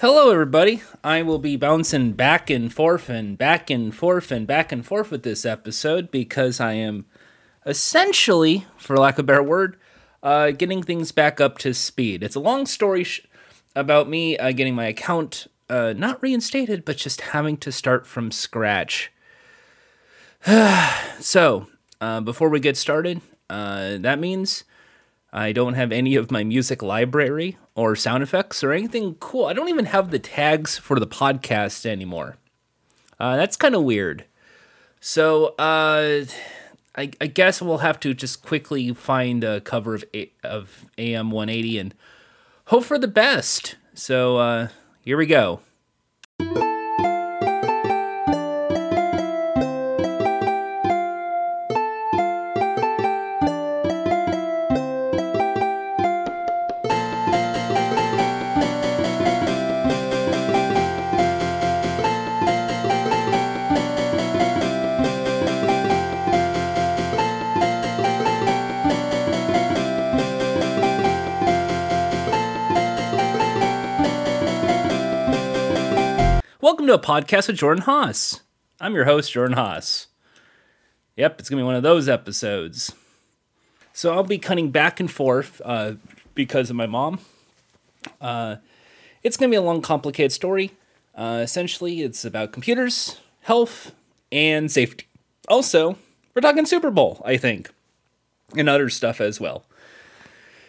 Hello, everybody. I will be bouncing back and forth and back and forth and back and forth with this episode because I am essentially, for lack of a better word, uh, getting things back up to speed. It's a long story sh- about me uh, getting my account uh, not reinstated, but just having to start from scratch. so, uh, before we get started, uh, that means I don't have any of my music library or sound effects or anything cool. I don't even have the tags for the podcast anymore. Uh, that's kind of weird. So, uh, I, I, guess we'll have to just quickly find a cover of a- of AM 180 and hope for the best. So, uh, here we go. Podcast with Jordan Haas. I'm your host, Jordan Haas. Yep, it's going to be one of those episodes. So I'll be cutting back and forth uh, because of my mom. Uh, it's going to be a long, complicated story. Uh, essentially, it's about computers, health, and safety. Also, we're talking Super Bowl, I think, and other stuff as well.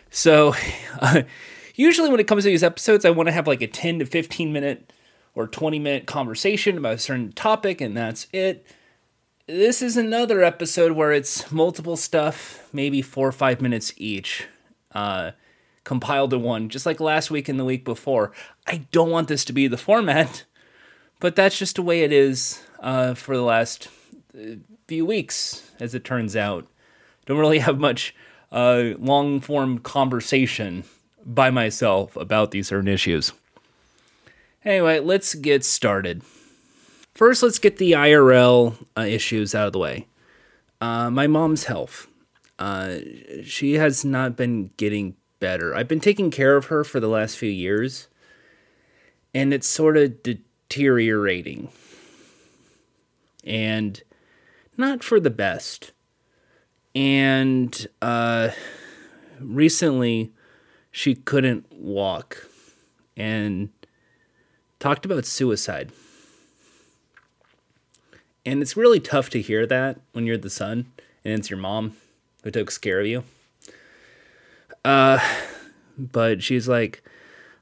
So, usually when it comes to these episodes, I want to have like a 10 to 15 minute or 20 minute conversation about a certain topic, and that's it. This is another episode where it's multiple stuff, maybe four or five minutes each, uh, compiled to one, just like last week and the week before. I don't want this to be the format, but that's just the way it is uh, for the last uh, few weeks, as it turns out. Don't really have much uh, long form conversation by myself about these certain issues. Anyway, let's get started. First, let's get the IRL uh, issues out of the way. Uh, my mom's health. Uh, she has not been getting better. I've been taking care of her for the last few years, and it's sort of deteriorating. And not for the best. And uh, recently, she couldn't walk. And talked about suicide. And it's really tough to hear that when you're the son and it's your mom who took care of you. Uh, but she's like,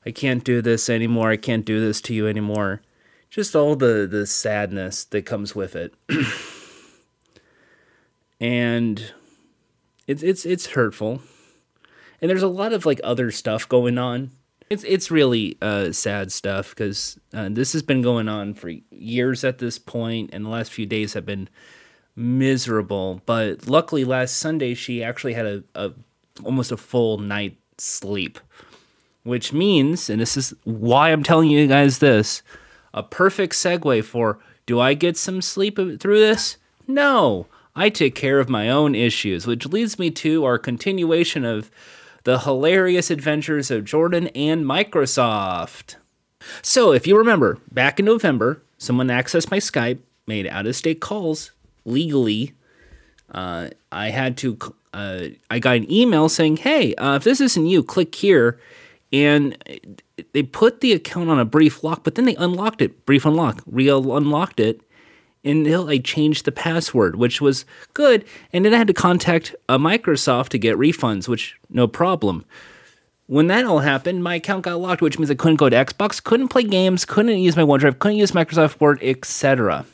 I can't do this anymore. I can't do this to you anymore. Just all the, the sadness that comes with it. and it's it's it's hurtful. And there's a lot of like other stuff going on it's it's really uh, sad stuff because uh, this has been going on for years at this point, and the last few days have been miserable. But luckily, last Sunday she actually had a, a almost a full night sleep, which means, and this is why I'm telling you guys this, a perfect segue for do I get some sleep through this? No, I take care of my own issues, which leads me to our continuation of the hilarious adventures of Jordan and Microsoft. So, if you remember, back in November, someone accessed my Skype, made out of state calls legally. Uh, I had to, uh, I got an email saying, hey, uh, if this isn't you, click here. And they put the account on a brief lock, but then they unlocked it, brief unlock, real unlocked it until I changed the password, which was good. And then I had to contact a uh, Microsoft to get refunds, which no problem. When that all happened, my account got locked, which means I couldn't go to Xbox, couldn't play games, couldn't use my OneDrive, couldn't use Microsoft Word, etc.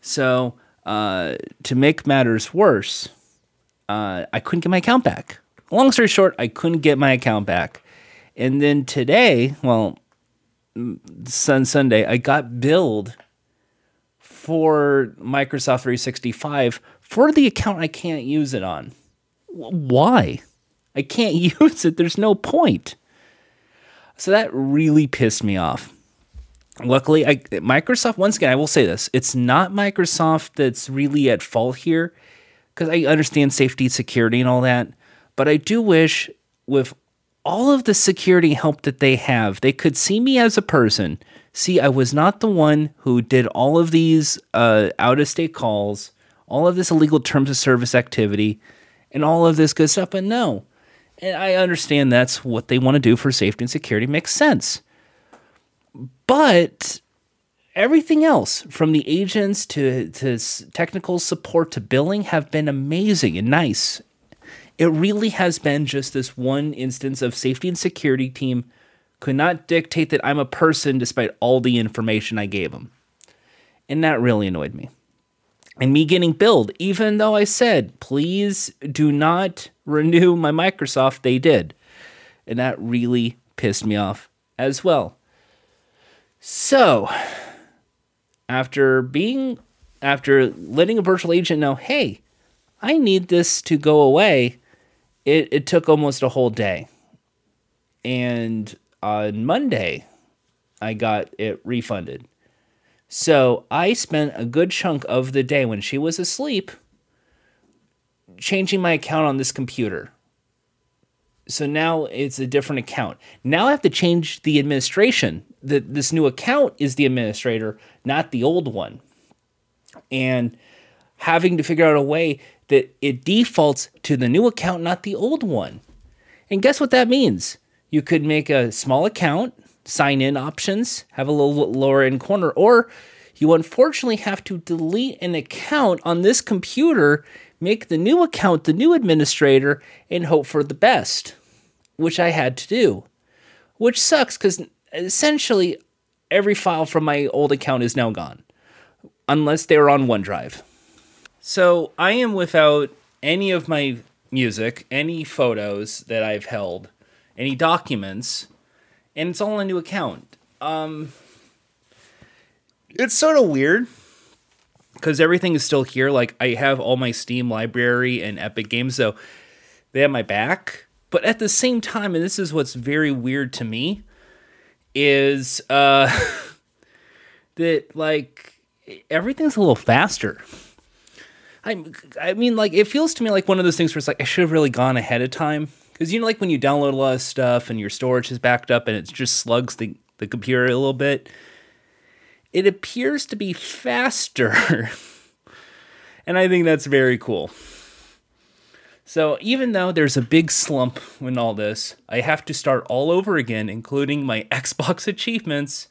So, uh, to make matters worse, uh, I couldn't get my account back. Long story short, I couldn't get my account back. And then today, well, Sun Sunday, I got billed for Microsoft 365 for the account I can't use it on. Why? I can't use it. There's no point. So that really pissed me off. Luckily, I, Microsoft, once again, I will say this it's not Microsoft that's really at fault here because I understand safety, security, and all that. But I do wish with all of the security help that they have, they could see me as a person. See, I was not the one who did all of these uh, out of state calls, all of this illegal terms of service activity, and all of this good stuff. But no, and I understand that's what they want to do for safety and security. Makes sense. But everything else, from the agents to, to technical support to billing, have been amazing and nice. It really has been just this one instance of safety and security team could not dictate that I'm a person despite all the information I gave them. And that really annoyed me and me getting billed, even though I said, please do not renew my Microsoft, they did. And that really pissed me off as well. So, after being, after letting a virtual agent know, hey, I need this to go away, it, it took almost a whole day. And on Monday, I got it refunded. So I spent a good chunk of the day when she was asleep changing my account on this computer. So now it's a different account. Now I have to change the administration. The, this new account is the administrator, not the old one. And having to figure out a way that it defaults to the new account, not the old one. And guess what that means? You could make a small account sign in options have a little lower in corner, or you unfortunately have to delete an account on this computer, make the new account the new administrator, and hope for the best, which I had to do. Which sucks because essentially every file from my old account is now gone, unless they were on OneDrive. So I am without any of my music, any photos that I've held, any documents, and it's all a new account. Um, it's sort of weird because everything is still here. Like I have all my Steam library and Epic games, so they have my back. But at the same time, and this is what's very weird to me, is uh, that like everything's a little faster. I, I mean, like it feels to me like one of those things where it's like I should have really gone ahead of time because you know, like when you download a lot of stuff and your storage is backed up and it just slugs the, the computer a little bit, it appears to be faster. and I think that's very cool. So even though there's a big slump in all this, I have to start all over again, including my Xbox achievements.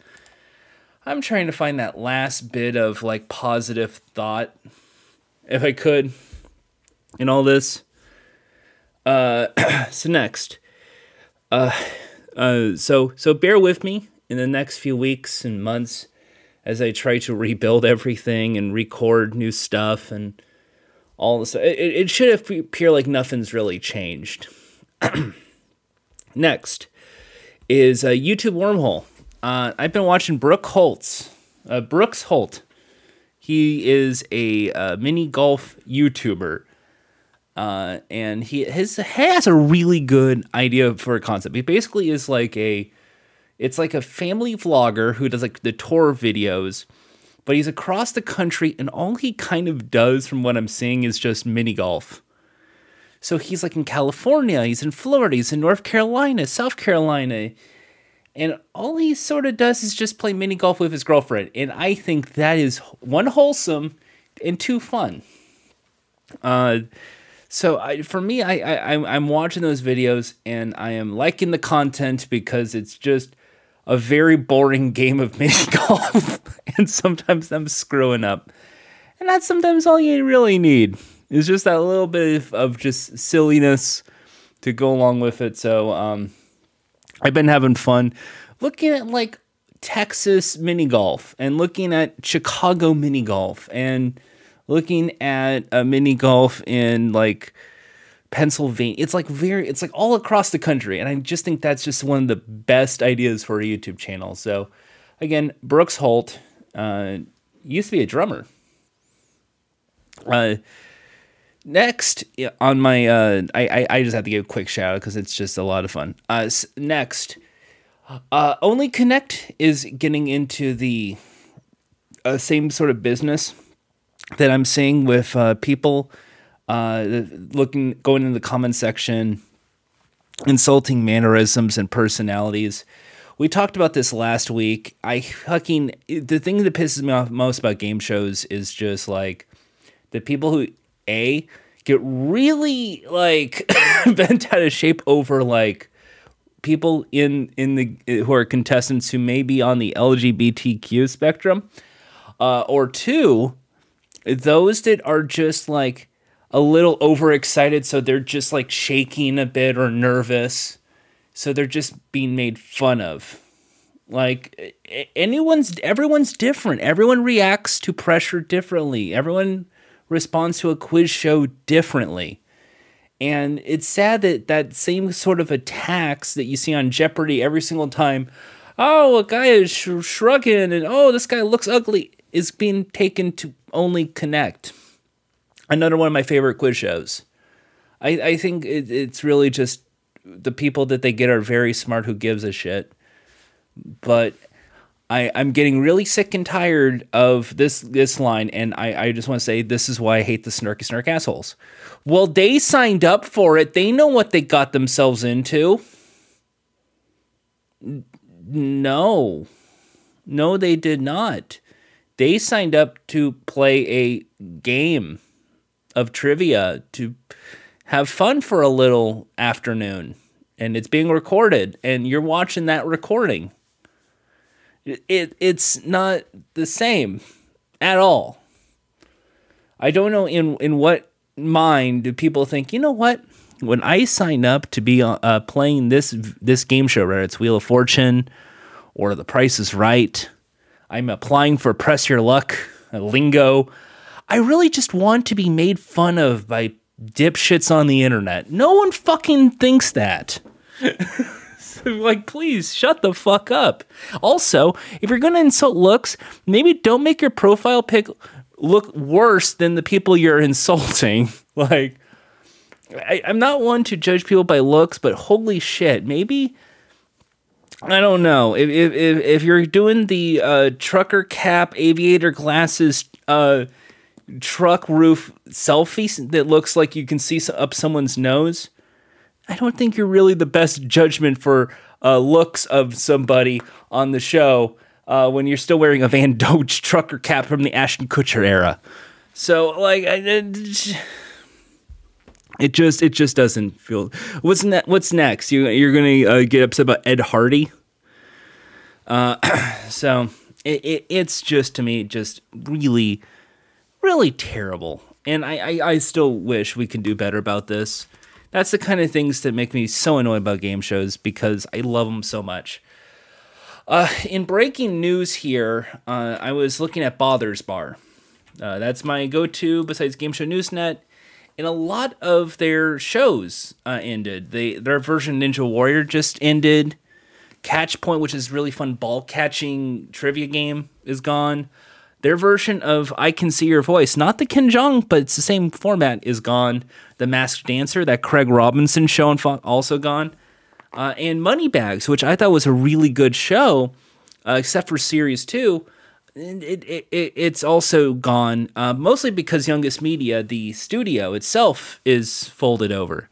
I'm trying to find that last bit of like positive thought, if I could, in all this. Uh, so next, uh, uh, so so bear with me in the next few weeks and months as I try to rebuild everything and record new stuff and all this. It, it should appear like nothing's really changed. next is a YouTube wormhole. Uh, I've been watching Brooke Holtz. Uh, Brooks Holt. He is a uh, mini golf YouTuber uh, and he his has a really good idea for a concept. He basically is like a it's like a family vlogger who does like the tour videos, but he's across the country and all he kind of does from what I'm seeing is just mini golf. So he's like in California, he's in Florida, he's in North Carolina, South Carolina. And all he sort of does is just play mini golf with his girlfriend. And I think that is one wholesome and two fun. Uh, so I, for me, I, I I'm watching those videos and I am liking the content because it's just a very boring game of mini golf, and sometimes I'm screwing up, and that's sometimes all you really need. Is just that little bit of, of just silliness to go along with it. So um, I've been having fun looking at like Texas mini golf and looking at Chicago mini golf and looking at a mini golf in like Pennsylvania. It's like very, it's like all across the country. And I just think that's just one of the best ideas for a YouTube channel. So again, Brooks Holt uh, used to be a drummer. Uh, next on my, uh, I, I, just have to give a quick shout out because it's just a lot of fun. Uh, next, uh, Only Connect is getting into the uh, same sort of business that I'm seeing with uh, people uh, looking going in the comment section insulting mannerisms and personalities. We talked about this last week. I fucking the thing that pisses me off most about game shows is just like the people who a get really like bent out of shape over like people in in the who are contestants who may be on the LGBTQ spectrum, uh, or two, those that are just like a little overexcited, so they're just like shaking a bit or nervous, so they're just being made fun of. Like anyone's, everyone's different. Everyone reacts to pressure differently. Everyone responds to a quiz show differently. And it's sad that that same sort of attacks that you see on Jeopardy every single time, oh, a guy is sh- shrugging and oh, this guy looks ugly, is being taken to only connect. Another one of my favorite quiz shows. I, I think it, it's really just the people that they get are very smart who gives a shit. But I, I'm getting really sick and tired of this this line, and I, I just want to say this is why I hate the snarky snark assholes. Well, they signed up for it. They know what they got themselves into. No. No, they did not. They signed up to play a game of trivia to have fun for a little afternoon. And it's being recorded, and you're watching that recording it it's not the same at all. I don't know in in what mind do people think, you know what? When I sign up to be uh, playing this this game show, whether it's Wheel of Fortune or The Price is Right, I'm applying for Press Your Luck, uh, Lingo. I really just want to be made fun of by dipshits on the internet. No one fucking thinks that. like, please shut the fuck up. Also, if you're gonna insult looks, maybe don't make your profile pic look worse than the people you're insulting. like, I, am not one to judge people by looks, but holy shit, maybe. I don't know if if if you're doing the uh, trucker cap, aviator glasses, uh, truck roof selfie that looks like you can see up someone's nose I don't think you're really the best judgment for uh, looks of somebody on the show uh, when you're still wearing a Von Dutch trucker cap from the Ashton Kutcher era. So like, I, it just it just doesn't feel. What's ne- What's next? You you're gonna uh, get upset about Ed Hardy. Uh, so it, it it's just to me just really really terrible, and I, I I still wish we could do better about this. That's the kind of things that make me so annoyed about game shows because I love them so much. Uh, in breaking news here, uh, I was looking at Bother's Bar. Uh, that's my go to besides Game Show Newsnet. And a lot of their shows uh, ended. They, their version Ninja Warrior just ended. Catch Point, which is really fun ball catching trivia game, is gone. Their version of I Can See Your Voice, not the Ken Jeong, but it's the same format, is gone. The Masked Dancer, that Craig Robinson show, and also gone. Uh, and Moneybags, which I thought was a really good show, uh, except for series two. It, it, it, it's also gone, uh, mostly because Youngest Media, the studio itself, is folded over.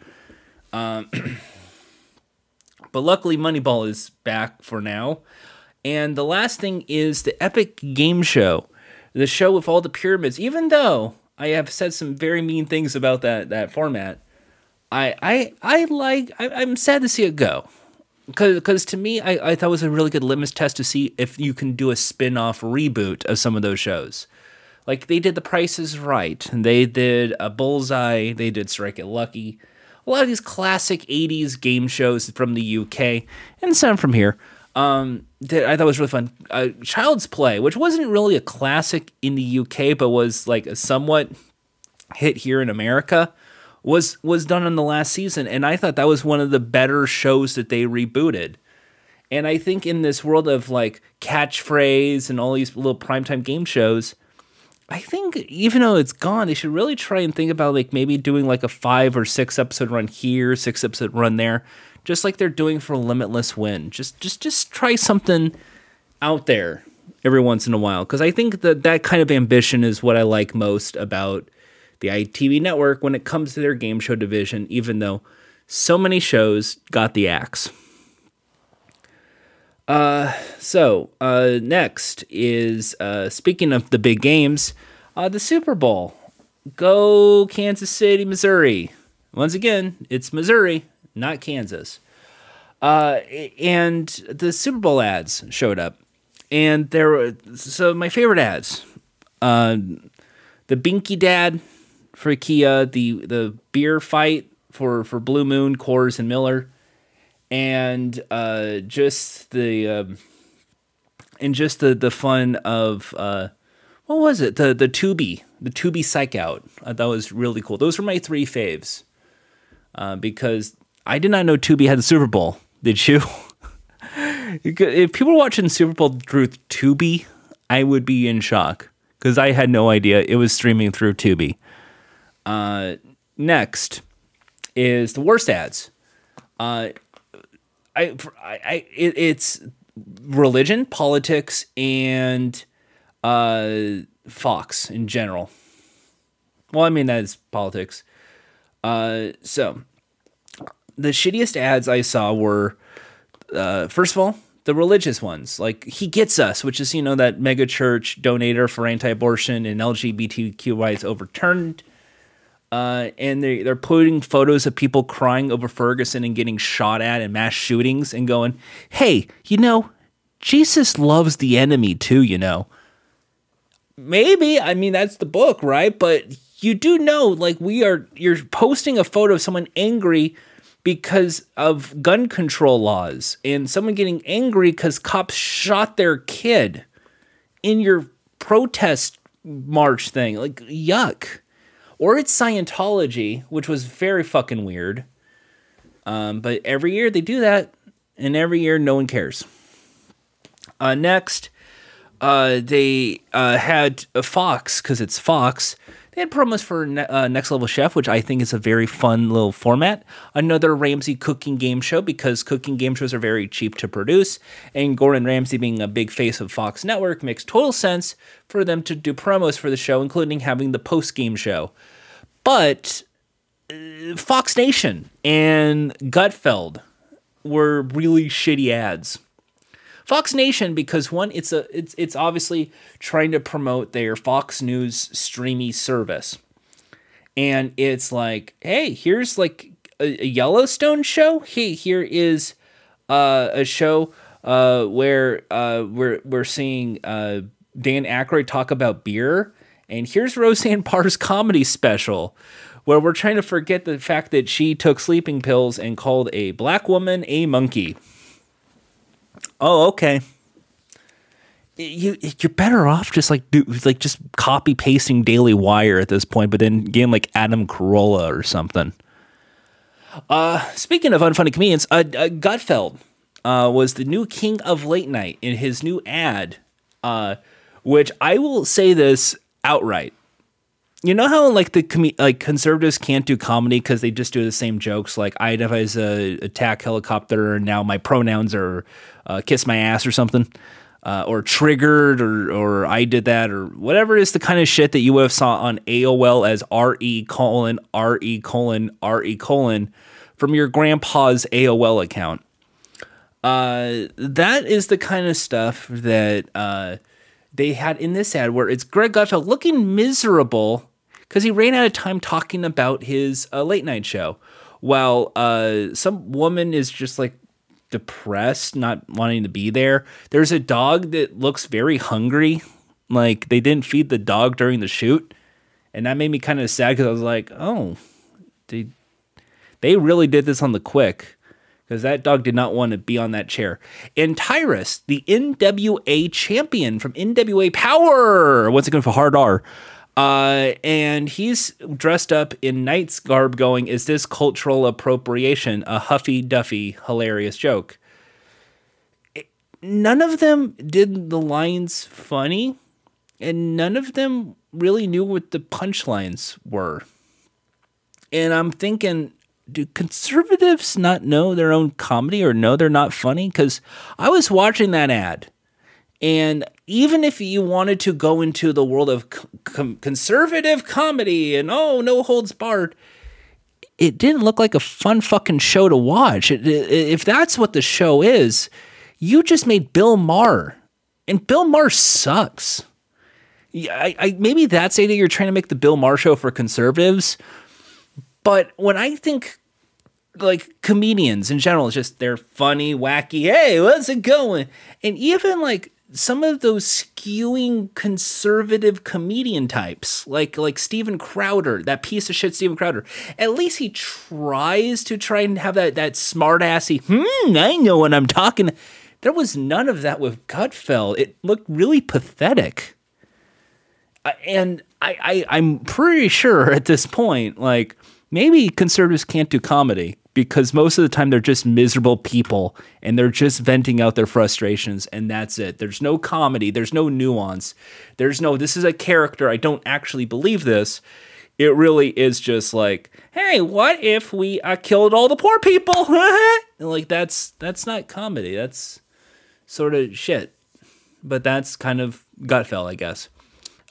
Um, but luckily, Moneyball is back for now. And the last thing is the Epic Game Show the show with all the pyramids, even though I have said some very mean things about that that format, I I I like I, am sad to see it go. Because to me, I, I thought it was a really good litmus test to see if you can do a spin off reboot of some of those shows. Like they did The Price is Right, and they did a Bullseye, they did Strike It Lucky. A lot of these classic 80s game shows from the UK and some from here um, that I thought was really fun. Uh, Child's Play, which wasn't really a classic in the UK, but was like a somewhat hit here in America, was was done in the last season, and I thought that was one of the better shows that they rebooted. And I think in this world of like catchphrase and all these little primetime game shows, I think even though it's gone, they should really try and think about like maybe doing like a five or six episode run here, six episode run there, just like they're doing for Limitless Win. Just just just try something out there every once in a while because I think that that kind of ambition is what I like most about the ITV network when it comes to their game show division. Even though So many shows got the axe. Uh, so uh, next is uh, speaking of the big games, uh, the Super Bowl. Go Kansas City, Missouri. Once again, it's Missouri, not Kansas. Uh, and the Super Bowl ads showed up, and there were so my favorite ads, uh, the Binky Dad for Kia, the the beer fight for for Blue Moon, Coors, and Miller, and uh, just the um, and just the the fun of uh, what was it the the Tubi the Tubi Psych Out. I thought was really cool. Those were my three faves uh, because I did not know Tubi had the Super Bowl. Did you? if people were watching Super Bowl through Tubi, I would be in shock because I had no idea it was streaming through Tubi. Uh, next is the worst ads. Uh, I, I, it, it's religion, politics, and uh, Fox in general. Well, I mean that is politics. Uh, so the shittiest ads I saw were, uh, first of all, the religious ones. Like He Gets Us, which is, you know, that mega church donator for anti abortion and LGBTQ rights overturned. Uh, and they, they're putting photos of people crying over Ferguson and getting shot at and mass shootings and going, hey, you know, Jesus loves the enemy too, you know. Maybe. I mean, that's the book, right? But you do know, like, we are, you're posting a photo of someone angry because of gun control laws and someone getting angry because cops shot their kid in your protest march thing. Like, yuck. Or it's Scientology, which was very fucking weird. Um, but every year they do that, and every year no one cares. Uh, next, uh, they uh, had Fox, because it's Fox, they had promos for ne- uh, Next Level Chef, which I think is a very fun little format. Another Ramsay cooking game show because cooking game shows are very cheap to produce, and Gordon Ramsay being a big face of Fox Network makes total sense for them to do promos for the show, including having the post game show. But uh, Fox Nation and Gutfeld were really shitty ads. Fox Nation because one, it's a it's it's obviously trying to promote their Fox News streamy service, and it's like, hey, here's like a, a Yellowstone show. Hey, here is uh, a show uh, where uh, we're we're seeing uh, Dan Aykroyd talk about beer, and here's Roseanne Barr's comedy special. Where we're trying to forget the fact that she took sleeping pills and called a black woman a monkey. Oh, okay. You you're better off just like do like just copy pasting Daily Wire at this point, but then getting like Adam Carolla or something. Uh, speaking of unfunny comedians, uh, uh, Gutfeld uh, was the new king of late night in his new ad, uh, which I will say this outright. You know how like the com- like conservatives can't do comedy because they just do the same jokes. Like I identify as a attack helicopter, and now my pronouns are uh, kiss my ass or something, uh, or triggered, or or I did that, or whatever is the kind of shit that you would have saw on AOL as re colon re colon re colon from your grandpa's AOL account. Uh, that is the kind of stuff that uh, they had in this ad where it's Greg Gutfeld looking miserable because he ran out of time talking about his uh, late night show. While uh, some woman is just like depressed, not wanting to be there. There's a dog that looks very hungry. Like they didn't feed the dog during the shoot. And that made me kind of sad because I was like, oh, they, they really did this on the quick because that dog did not want to be on that chair. And Tyrus, the NWA champion from NWA Power, once again for Hard R, uh, and he's dressed up in knight's garb, going, Is this cultural appropriation? A Huffy Duffy hilarious joke. none of them did the lines funny, and none of them really knew what the punchlines were. And I'm thinking, do conservatives not know their own comedy or know they're not funny? Because I was watching that ad, and even if you wanted to go into the world of com- conservative comedy and oh, no holds barred, it didn't look like a fun fucking show to watch. It, it, if that's what the show is, you just made Bill Maher, and Bill Maher sucks. I, I maybe that's the idea you're trying to make the Bill Maher show for conservatives, but when I think like comedians in general, just they're funny, wacky. Hey, what's it going? And even like some of those skewing conservative comedian types, like like Steven Crowder, that piece of shit Steven Crowder. At least he tries to try and have that that smart assy. Hmm, I know what I'm talking. There was none of that with Gutfeld. It looked really pathetic. And I, I I'm pretty sure at this point, like maybe conservatives can't do comedy because most of the time they're just miserable people and they're just venting out their frustrations and that's it. There's no comedy, there's no nuance. There's no this is a character. I don't actually believe this. It really is just like, "Hey, what if we uh, killed all the poor people?" like that's that's not comedy. That's sort of shit. But that's kind of Gutfeld, I guess.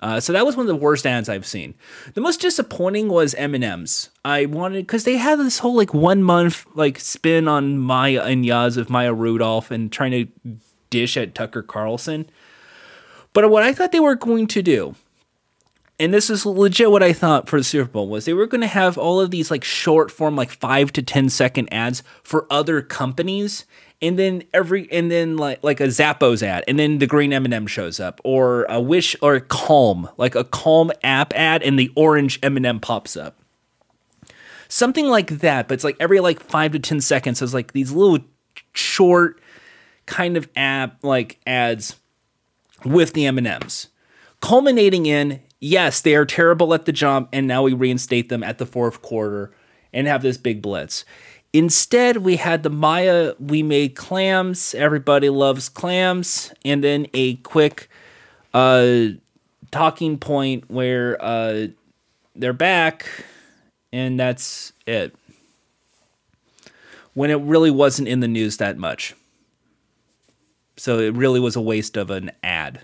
Uh, so that was one of the worst ads I've seen. The most disappointing was M&M's. I wanted because they had this whole like one month like spin on Maya and Yaz of Maya Rudolph and trying to dish at Tucker Carlson. But what I thought they were going to do, and this is legit what I thought for the Super Bowl, was. They were going to have all of these like short form, like five to ten second ads for other companies. And then every and then like like a Zappos ad, and then the green M&M shows up, or a Wish or a Calm, like a Calm app ad, and the orange M&M pops up. Something like that, but it's like every like five to ten seconds. It's like these little short kind of app like ads with the M&Ms, culminating in yes, they are terrible at the jump, and now we reinstate them at the fourth quarter and have this big blitz. Instead, we had the Maya, we made clams. Everybody loves clams. And then a quick uh, talking point where uh, they're back, and that's it. When it really wasn't in the news that much. So it really was a waste of an ad.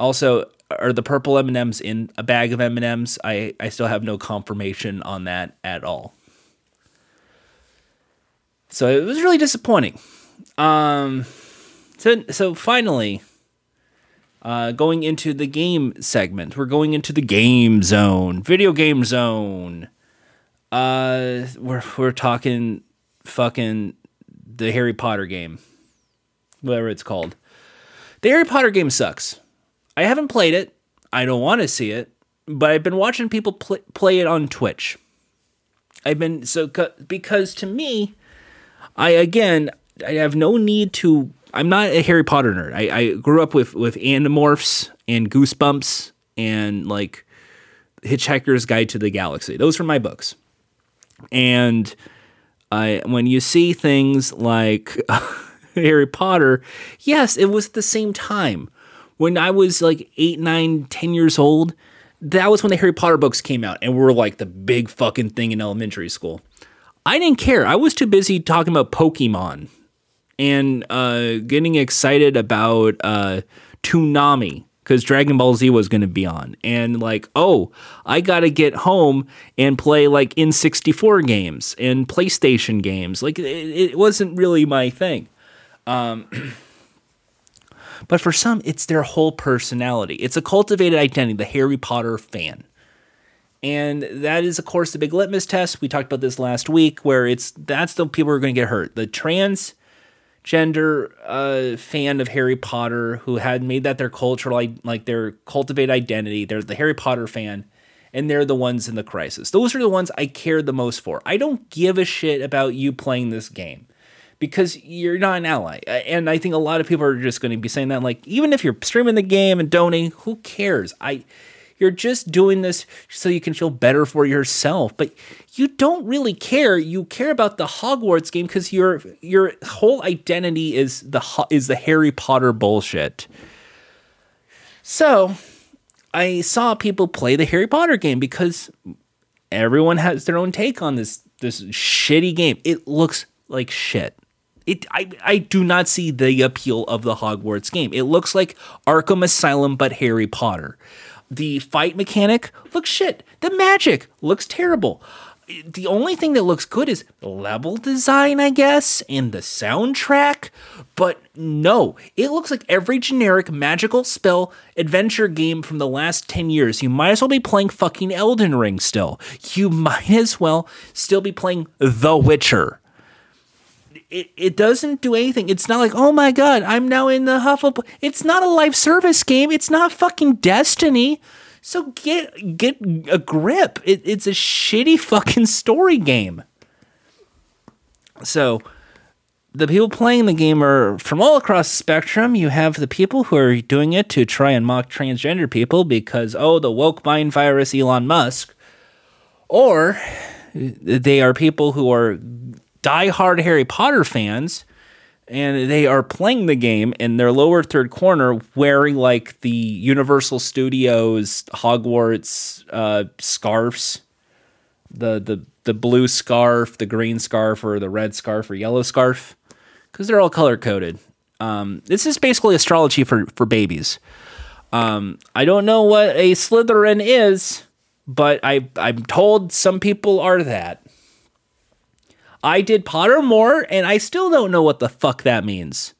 Also, are the purple M&Ms in a bag of M&Ms? I, I still have no confirmation on that at all. So it was really disappointing. Um, so so finally, uh, going into the game segment, we're going into the game zone, video game zone. Uh, we're we're talking fucking the Harry Potter game, whatever it's called. The Harry Potter game sucks. I haven't played it. I don't want to see it, but I've been watching people play, play it on Twitch. I've been so because to me, I again, I have no need to. I'm not a Harry Potter nerd. I, I grew up with with Animorphs and Goosebumps and like Hitchhiker's Guide to the Galaxy. Those were my books. And I, when you see things like Harry Potter, yes, it was at the same time. When I was like eight, nine, ten years old, that was when the Harry Potter books came out and were like the big fucking thing in elementary school. I didn't care. I was too busy talking about Pokemon and uh, getting excited about uh, Toonami because Dragon Ball Z was going to be on. And like, oh, I got to get home and play like N64 games and PlayStation games. Like, it, it wasn't really my thing. Um, but for some, it's their whole personality. It's a cultivated identity, the Harry Potter fan. And that is, of course, the big litmus test. We talked about this last week, where it's that's the people who are going to get hurt. The transgender uh, fan of Harry Potter who had made that their cultural, like their cultivated identity. They're the Harry Potter fan, and they're the ones in the crisis. Those are the ones I care the most for. I don't give a shit about you playing this game because you're not an ally. And I think a lot of people are just going to be saying that, like, even if you're streaming the game and donating, who cares? I you're just doing this so you can feel better for yourself, but you don't really care. You care about the Hogwarts game because your your whole identity is the is the Harry Potter bullshit. So, I saw people play the Harry Potter game because everyone has their own take on this this shitty game. It looks like shit. It, I, I do not see the appeal of the Hogwarts game. It looks like Arkham Asylum, but Harry Potter. The fight mechanic looks shit. The magic looks terrible. the only thing that looks good is level design, I guess, and the soundtrack. But no, it looks like every generic magical spell adventure game from the last 10 years. You might as well be playing fucking Elden Ring still. You might as well still be playing The Witcher. It, it doesn't do anything. It's not like, oh my god, I'm now in the Hufflepuff. It's not a life service game. It's not fucking Destiny. So get get a grip. It, it's a shitty fucking story game. So the people playing the game are from all across the spectrum. You have the people who are doing it to try and mock transgender people because oh the woke mind virus Elon Musk, or they are people who are diehard Harry Potter fans and they are playing the game in their lower third corner wearing like the Universal Studios Hogwarts uh, scarves, the the the blue scarf, the green scarf, or the red scarf or yellow scarf, because they're all color coded. Um, this is basically astrology for for babies. Um, I don't know what a Slytherin is, but I I'm told some people are that. I did Pottermore, and I still don't know what the fuck that means.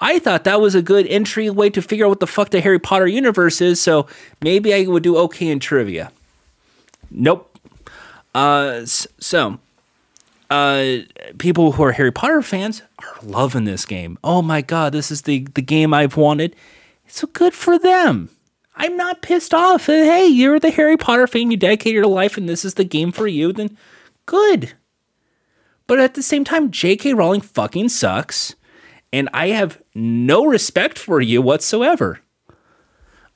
I thought that was a good entry way to figure out what the fuck the Harry Potter universe is, so maybe I would do okay in trivia. Nope. Uh, so, uh, people who are Harry Potter fans are loving this game. Oh my god, this is the the game I've wanted. So good for them. I'm not pissed off. Hey, you're the Harry Potter fan. You dedicated your life, and this is the game for you. Then, good. But at the same time, J.K. Rowling fucking sucks, and I have no respect for you whatsoever.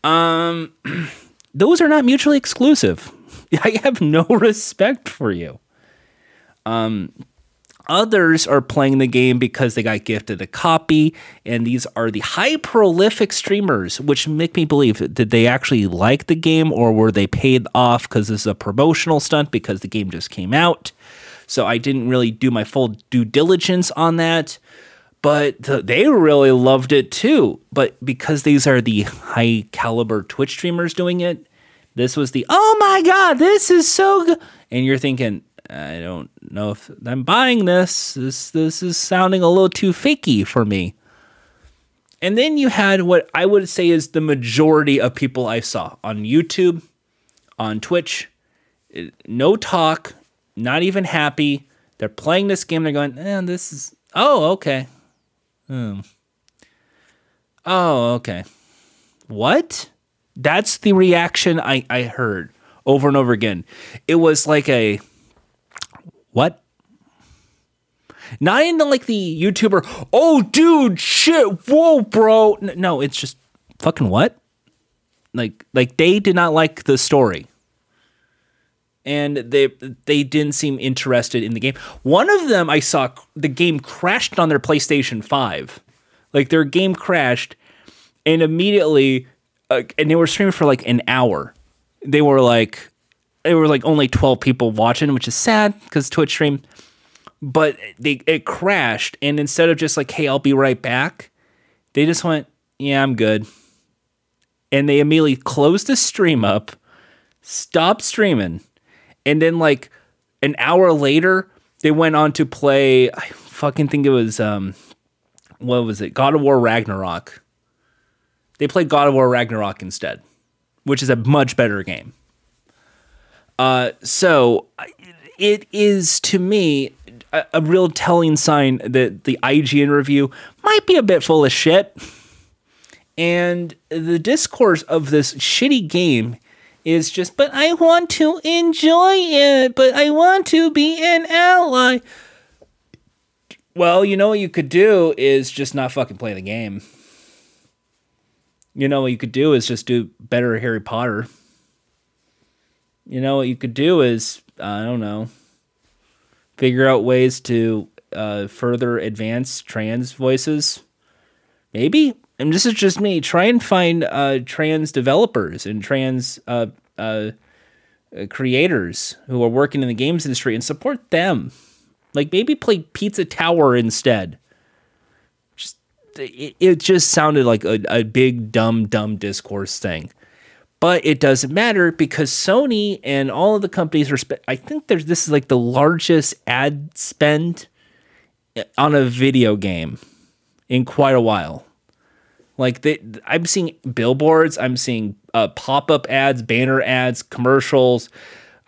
Um, those are not mutually exclusive. I have no respect for you. Um, others are playing the game because they got gifted a copy, and these are the high prolific streamers, which make me believe did they actually like the game or were they paid off because this is a promotional stunt because the game just came out? So I didn't really do my full due diligence on that. But the, they really loved it too. But because these are the high caliber Twitch streamers doing it, this was the, oh my God, this is so good. And you're thinking, I don't know if I'm buying this. This this is sounding a little too fakey for me. And then you had what I would say is the majority of people I saw on YouTube, on Twitch, eh, no talk, not even happy. They're playing this game. They're going, eh, this is, oh, okay. Hmm. Oh, okay. What? That's the reaction I, I heard over and over again. It was like a, what? Not into like the YouTuber, oh, dude, shit, whoa, bro. No, it's just fucking what? Like, like they did not like the story and they they didn't seem interested in the game. One of them I saw the game crashed on their PlayStation 5. Like their game crashed and immediately uh, and they were streaming for like an hour. They were like they were like only 12 people watching, which is sad cuz Twitch stream but they it crashed and instead of just like hey, I'll be right back, they just went, "Yeah, I'm good." And they immediately closed the stream up, stopped streaming and then like an hour later they went on to play I fucking think it was um what was it? God of War Ragnarok. They played God of War Ragnarok instead, which is a much better game. Uh so it is to me a, a real telling sign that the IGN review might be a bit full of shit. And the discourse of this shitty game is just, but I want to enjoy it, but I want to be an ally. Well, you know what you could do is just not fucking play the game. You know what you could do is just do better Harry Potter. You know what you could do is, I don't know, figure out ways to uh, further advance trans voices. Maybe and this is just me, try and find uh, trans developers and trans uh, uh, creators who are working in the games industry and support them. Like maybe play Pizza Tower instead. Just it, it just sounded like a, a big dumb dumb discourse thing. but it doesn't matter because Sony and all of the companies are. Spe- I think there's this is like the largest ad spend on a video game in quite a while. Like they, I'm seeing billboards, I'm seeing uh, pop up ads, banner ads, commercials.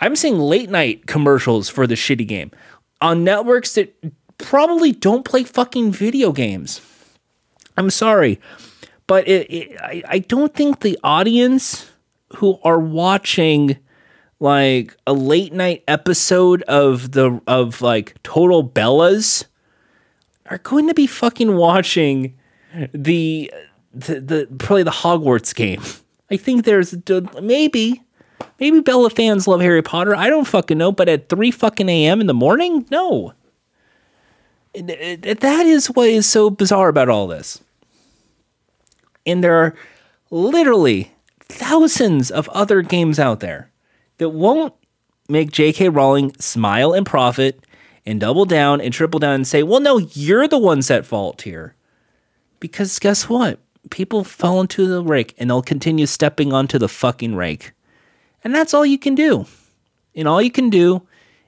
I'm seeing late night commercials for the shitty game on networks that probably don't play fucking video games. I'm sorry, but it, it, I, I don't think the audience who are watching like a late night episode of the of like Total Bellas are going to be fucking watching the the, the probably the Hogwarts game. I think there's maybe maybe Bella fans love Harry Potter. I don't fucking know, but at three fucking a.m. in the morning, no. Uh, that is what is so bizarre about all this. And there are literally thousands of other games out there that won't make J.K. Rowling smile and profit and double down and triple down and say, well, no, you're the ones at fault here. Because guess what? People fall into the rake and they'll continue stepping onto the fucking rake. And that's all you can do. And all you can do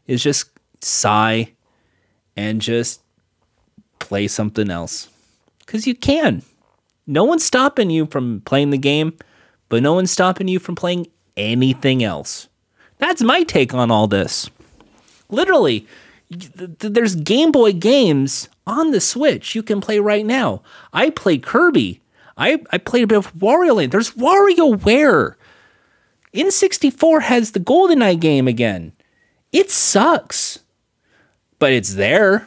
is just sigh and just play something else. Because you can. No one's stopping you from playing the game, but no one's stopping you from playing anything else. That's my take on all this. Literally, there's Game Boy games on the Switch you can play right now. I play Kirby. I, I played a bit of Wario Land. There's WarioWare. N64 has the GoldenEye game again. It sucks, but it's there.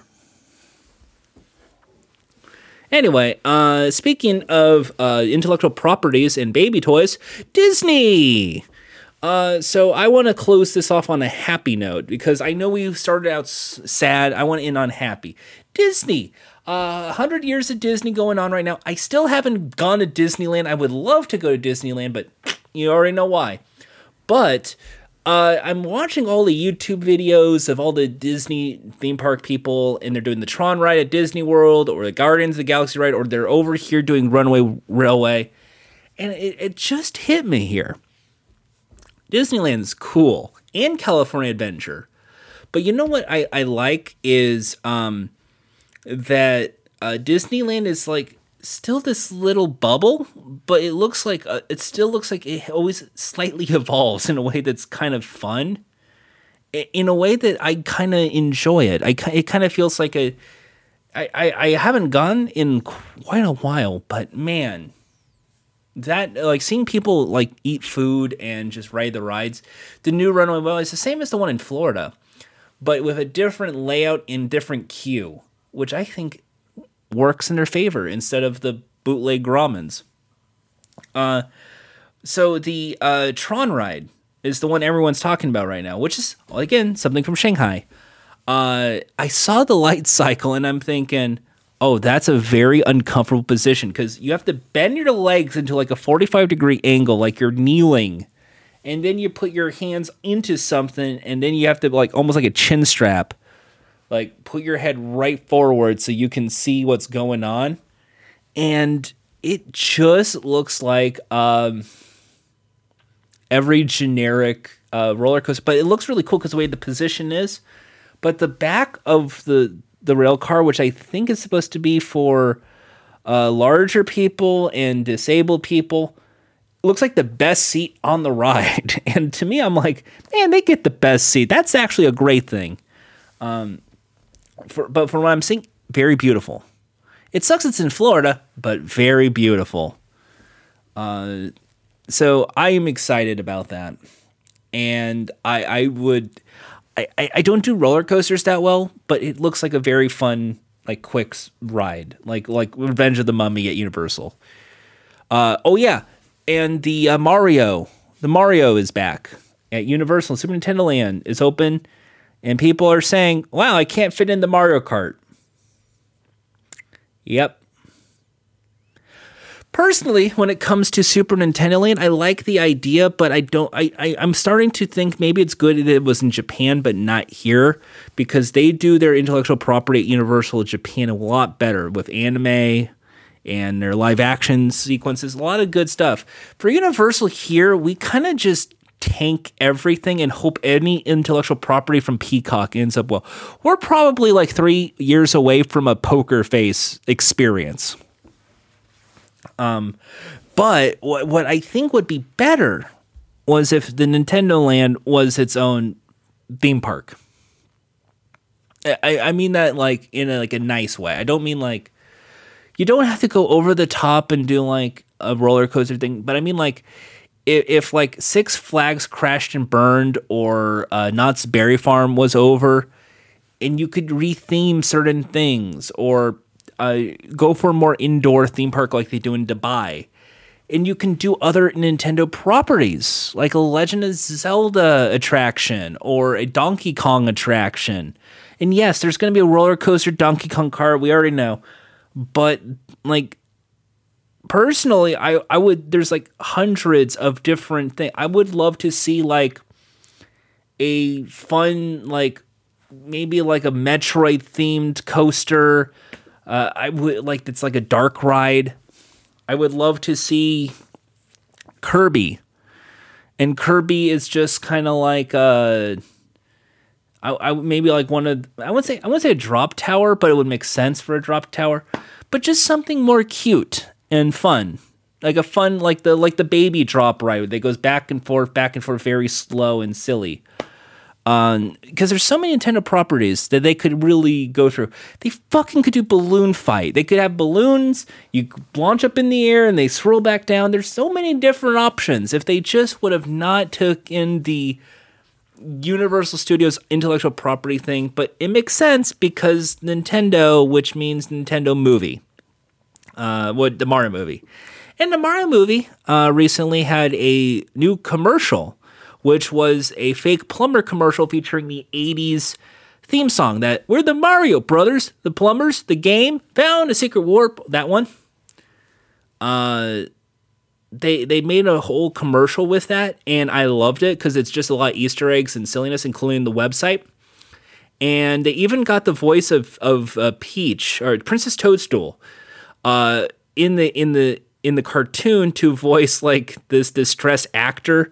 Anyway, uh, speaking of uh, intellectual properties and baby toys, Disney. Uh, so I want to close this off on a happy note because I know we started out s- sad. I want to end on happy. Disney. Uh, 100 years of Disney going on right now. I still haven't gone to Disneyland. I would love to go to Disneyland, but you already know why. But uh, I'm watching all the YouTube videos of all the Disney theme park people, and they're doing the Tron ride at Disney World, or the Guardians of the Galaxy ride, or they're over here doing Runaway Railway. And it, it just hit me here Disneyland's cool and California Adventure. But you know what I, I like is um, that uh, Disneyland is like still this little bubble, but it looks like uh, it still looks like it always slightly evolves in a way that's kind of fun. In a way that I kind of enjoy it. I it kind of feels like a I, I, haven't gone in quite a while, but man, that like seeing people like eat food and just ride the rides. The new Runaway Railway is the same as the one in Florida, but with a different layout in different queue, which I think works in their favor instead of the bootleg Grauman's. Uh, so the uh, Tron ride is the one everyone's talking about right now, which is again something from Shanghai. Uh, I saw the light cycle and I'm thinking oh, that's a very uncomfortable position because you have to bend your legs into like a 45 degree angle, like you're kneeling. And then you put your hands into something, and then you have to, like, almost like a chin strap, like, put your head right forward so you can see what's going on. And it just looks like um, every generic uh, roller coaster, but it looks really cool because the way the position is. But the back of the the rail car, which I think is supposed to be for uh, larger people and disabled people. looks like the best seat on the ride. And to me, I'm like, man, they get the best seat. That's actually a great thing. Um, for, but from what I'm seeing, very beautiful. It sucks it's in Florida, but very beautiful. Uh, so I am excited about that. And I, I would I, I don't do roller coasters that well, but it looks like a very fun, like quick ride, like like Revenge of the Mummy at Universal. Uh, oh yeah, and the uh, Mario, the Mario is back at Universal. Super Nintendo Land is open, and people are saying, "Wow, I can't fit in the Mario Kart." Yep, personally, when it comes to Super Nintendo Land, I like the idea, but I don't. I, I I'm starting to think maybe it's good that it was in Japan but not here because they do their intellectual property at Universal Japan a lot better with anime and their live action sequences. A lot of good stuff. For Universal here, we kind of just tank everything and hope any intellectual property from Peacock ends up well. We're probably like three years away from a poker face experience. Um, but what what I think would be better was if the Nintendo Land was its own theme park. I, I mean that like in a, like a nice way. I don't mean like you don't have to go over the top and do like a roller coaster thing, but I mean like if, if like Six Flags crashed and burned or uh, Knott's Berry Farm was over, and you could retheme certain things or uh, go for a more indoor theme park like they do in Dubai. And you can do other Nintendo properties like a Legend of Zelda attraction or a Donkey Kong attraction. And yes, there's going to be a roller coaster Donkey Kong car. We already know. But like personally, I I would there's like hundreds of different things. I would love to see like a fun like maybe like a Metroid themed coaster. Uh, I would like it's like a dark ride. I would love to see Kirby, and Kirby is just kind of like a. Uh, I, I maybe like one of I would say I would say a drop tower, but it would make sense for a drop tower. But just something more cute and fun, like a fun like the like the baby drop ride that goes back and forth, back and forth, very slow and silly. Um, because there's so many Nintendo properties that they could really go through. They fucking could do balloon fight. They could have balloons. You launch up in the air and they swirl back down. There's so many different options. If they just would have not took in the Universal Studios intellectual property thing, but it makes sense because Nintendo, which means Nintendo movie, uh, what the Mario movie, and the Mario movie uh, recently had a new commercial, which was a fake plumber commercial featuring the '80s theme song that we're the Mario Brothers, the plumbers, the game found a secret warp. That one. Uh, they they made a whole commercial with that, and I loved it because it's just a lot of Easter eggs and silliness, including the website. And they even got the voice of of uh, Peach or Princess Toadstool uh, in the in the in the cartoon to voice like this distressed actor.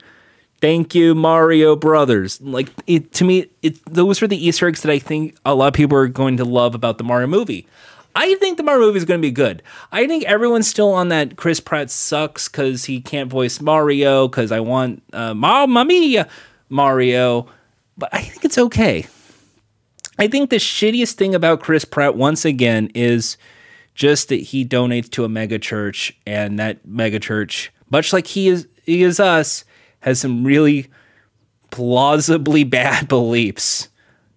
Thank you, Mario Brothers. Like it to me, it those are the Easter eggs that I think a lot of people are going to love about the Mario movie. I think the Mario movie is going to be good. I think everyone's still on that Chris Pratt sucks because he can't voice Mario because I want uh, Mamma Mia Mario, but I think it's okay. I think the shittiest thing about Chris Pratt once again is just that he donates to a mega church and that mega church, much like he is he is us, has some really plausibly bad beliefs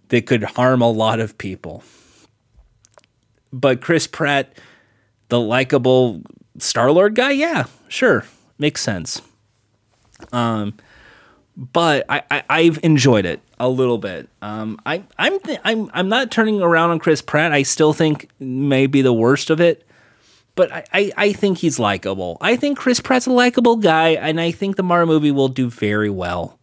that could harm a lot of people but Chris Pratt, the likable Star Lord guy, yeah, sure, makes sense. Um, but I, I have enjoyed it a little bit. Um, I I'm th- I'm I'm not turning around on Chris Pratt. I still think maybe the worst of it, but I, I, I think he's likable. I think Chris Pratt's a likable guy, and I think the Mario movie will do very well.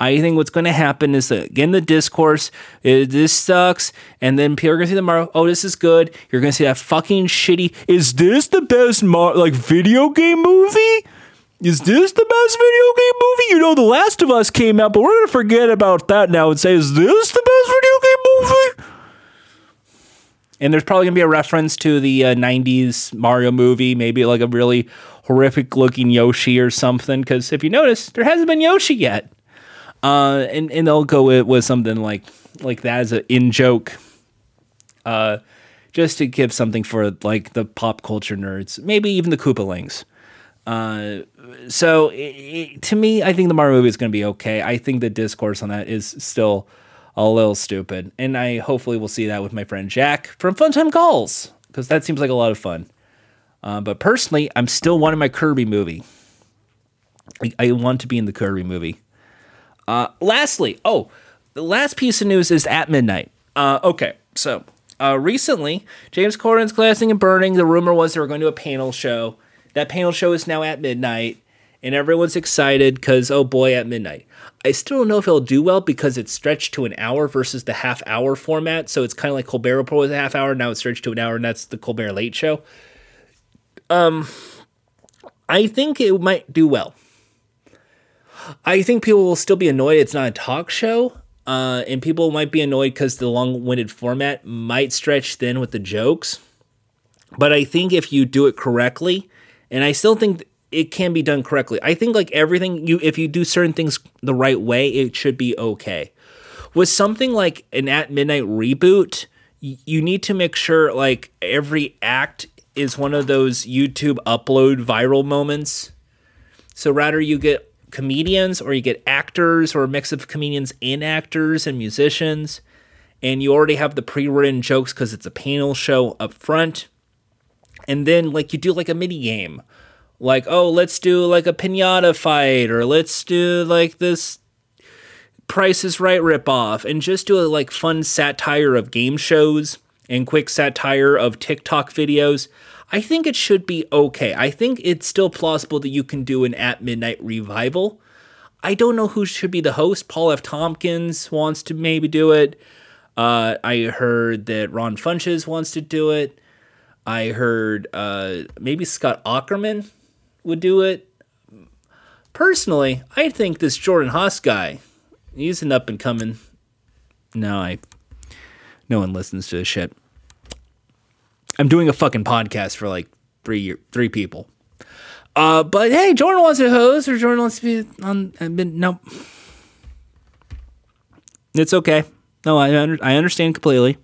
I think what's going to happen is that again the discourse is, this sucks, and then people are going to see the Mario. Oh, this is good. You're going to see that fucking shitty. Is this the best Mar- like video game movie? Is this the best video game movie? You know, The Last of Us came out, but we're going to forget about that now and say, is this the best video game movie? And there's probably going to be a reference to the uh, 90s Mario movie, maybe like a really horrific looking Yoshi or something. Because if you notice, there hasn't been Yoshi yet. Uh, and and they'll go with, with something like like that as an in joke, uh, just to give something for like the pop culture nerds, maybe even the Koopalings. Uh, so it, it, to me, I think the Mario movie is going to be okay. I think the discourse on that is still a little stupid, and I hopefully will see that with my friend Jack from Funtime Calls because that seems like a lot of fun. Uh, but personally, I'm still wanting my Kirby movie. I, I want to be in the Kirby movie. Uh, lastly, oh, the last piece of news is at midnight. Uh, okay, so uh, recently, James Corden's Glassing and Burning. The rumor was they were going to a panel show. That panel show is now at midnight, and everyone's excited because oh boy, at midnight. I still don't know if it'll do well because it's stretched to an hour versus the half hour format. So it's kind of like Colbert Report was a half hour. Now it's stretched to an hour, and that's the Colbert Late Show. um, I think it might do well. I think people will still be annoyed it's not a talk show. Uh, and people might be annoyed because the long winded format might stretch thin with the jokes. But I think if you do it correctly, and I still think it can be done correctly. I think like everything you if you do certain things the right way, it should be okay. With something like an at midnight reboot, you need to make sure like every act is one of those YouTube upload viral moments. So rather you get comedians or you get actors or a mix of comedians and actors and musicians and you already have the pre-written jokes cuz it's a panel show up front. And then like you do like a mini game. Like oh let's do like a piñata fight or let's do like this price is right ripoff and just do a like fun satire of game shows and quick satire of tiktok videos. I think it should be okay. I think it's still plausible that you can do an at midnight revival. I don't know who should be the host. Paul f. Tompkins wants to maybe do it. Uh, i heard that ron funches wants to do it i heard uh, maybe scott Aukerman would do it. Personally, I think this Jordan Haas guy, he's an up and coming. No, I. No one listens to this shit. I'm doing a fucking podcast for like three year, three people. Uh, but hey, Jordan wants to host, or Jordan wants to be on. I've been. It's okay. No, I under, I understand completely.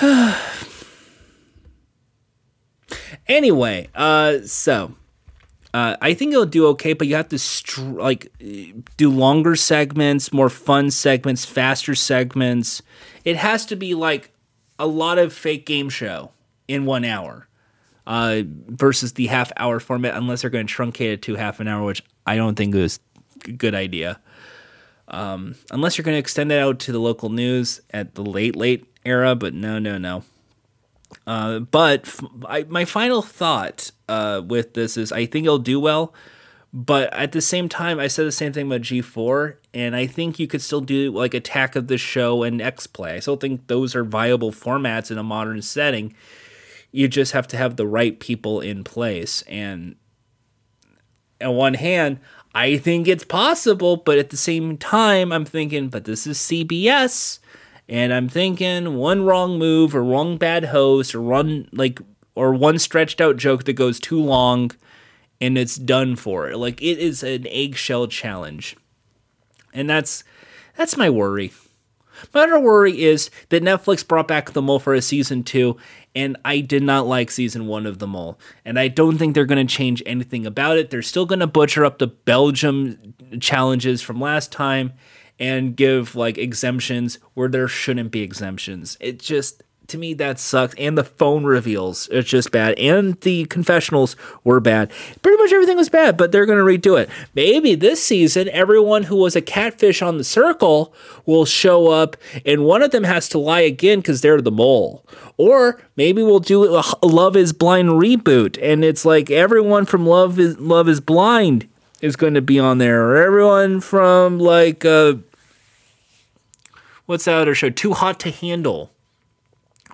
Anyway, uh, so uh, I think it'll do okay, but you have to str- like do longer segments, more fun segments, faster segments. It has to be like a lot of fake game show in one hour uh, versus the half hour format, unless they're going to truncate it to half an hour, which I don't think is a good idea. Um, unless you're going to extend it out to the local news at the late late era, but no, no, no. Uh, but f- I, my final thought uh, with this is I think it'll do well, but at the same time, I said the same thing about G4, and I think you could still do like Attack of the Show and X Play. I still think those are viable formats in a modern setting. You just have to have the right people in place. And on one hand, I think it's possible, but at the same time, I'm thinking, but this is CBS and I'm thinking one wrong move or wrong bad host or one like or one stretched out joke that goes too long and it's done for. Like it is an eggshell challenge. And that's that's my worry. My other worry is that Netflix brought back The Mole for a season two, and I did not like season one of The Mole. And I don't think they're going to change anything about it. They're still going to butcher up the Belgium challenges from last time, and give like exemptions where there shouldn't be exemptions. It just to me that sucks. And the phone reveals it's just bad. And the confessionals were bad. Pretty much everything was bad but they're going to redo it. Maybe this season everyone who was a catfish on the circle will show up and one of them has to lie again because they're the mole. Or maybe we'll do a love is blind reboot and it's like everyone from love is love is blind is going to be on there or everyone from like uh what's that other show? Too Hot to Handle.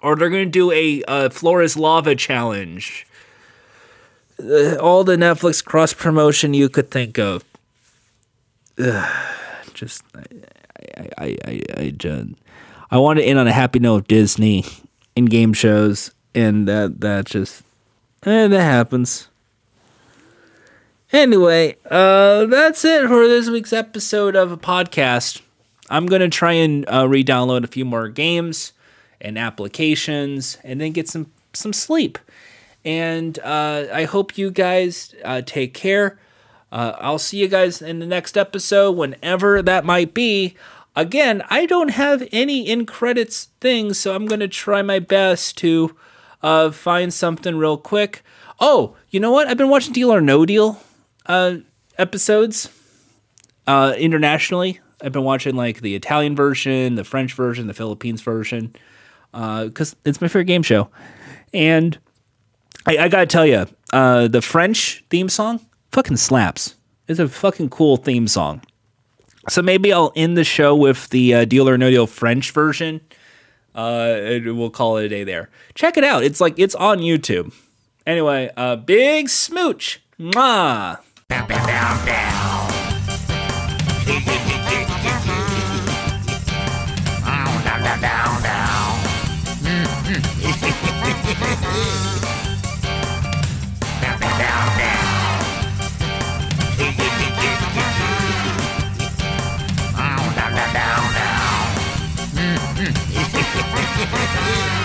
Or they're going to do a uh, Floor is Lava challenge. Uh, all the Netflix cross promotion you could think of. Ugh, just, I, I, I, I, just, I want to end on a happy note. Of Disney in game shows, and that that just, eh, that happens. Anyway, uh, that's it for this week's episode of a podcast. I'm going to try and uh, re download a few more games and applications and then get some, some sleep. And uh, I hope you guys uh, take care. Uh, I'll see you guys in the next episode, whenever that might be. Again, I don't have any in credits things, so I'm going to try my best to uh, find something real quick. Oh, you know what? I've been watching Deal or No Deal uh, episodes uh, internationally. I've been watching like the Italian version, the French version, the Philippines version, because uh, it's my favorite game show. And I, I gotta tell you, uh, the French theme song fucking slaps. It's a fucking cool theme song. So maybe I'll end the show with the uh, Deal or No Deal French version. Uh, we'll call it a day there. Check it out. It's like it's on YouTube. Anyway, uh, big smooch. Mwah. Bow, bow, down, down, down, down. down, down, down, down.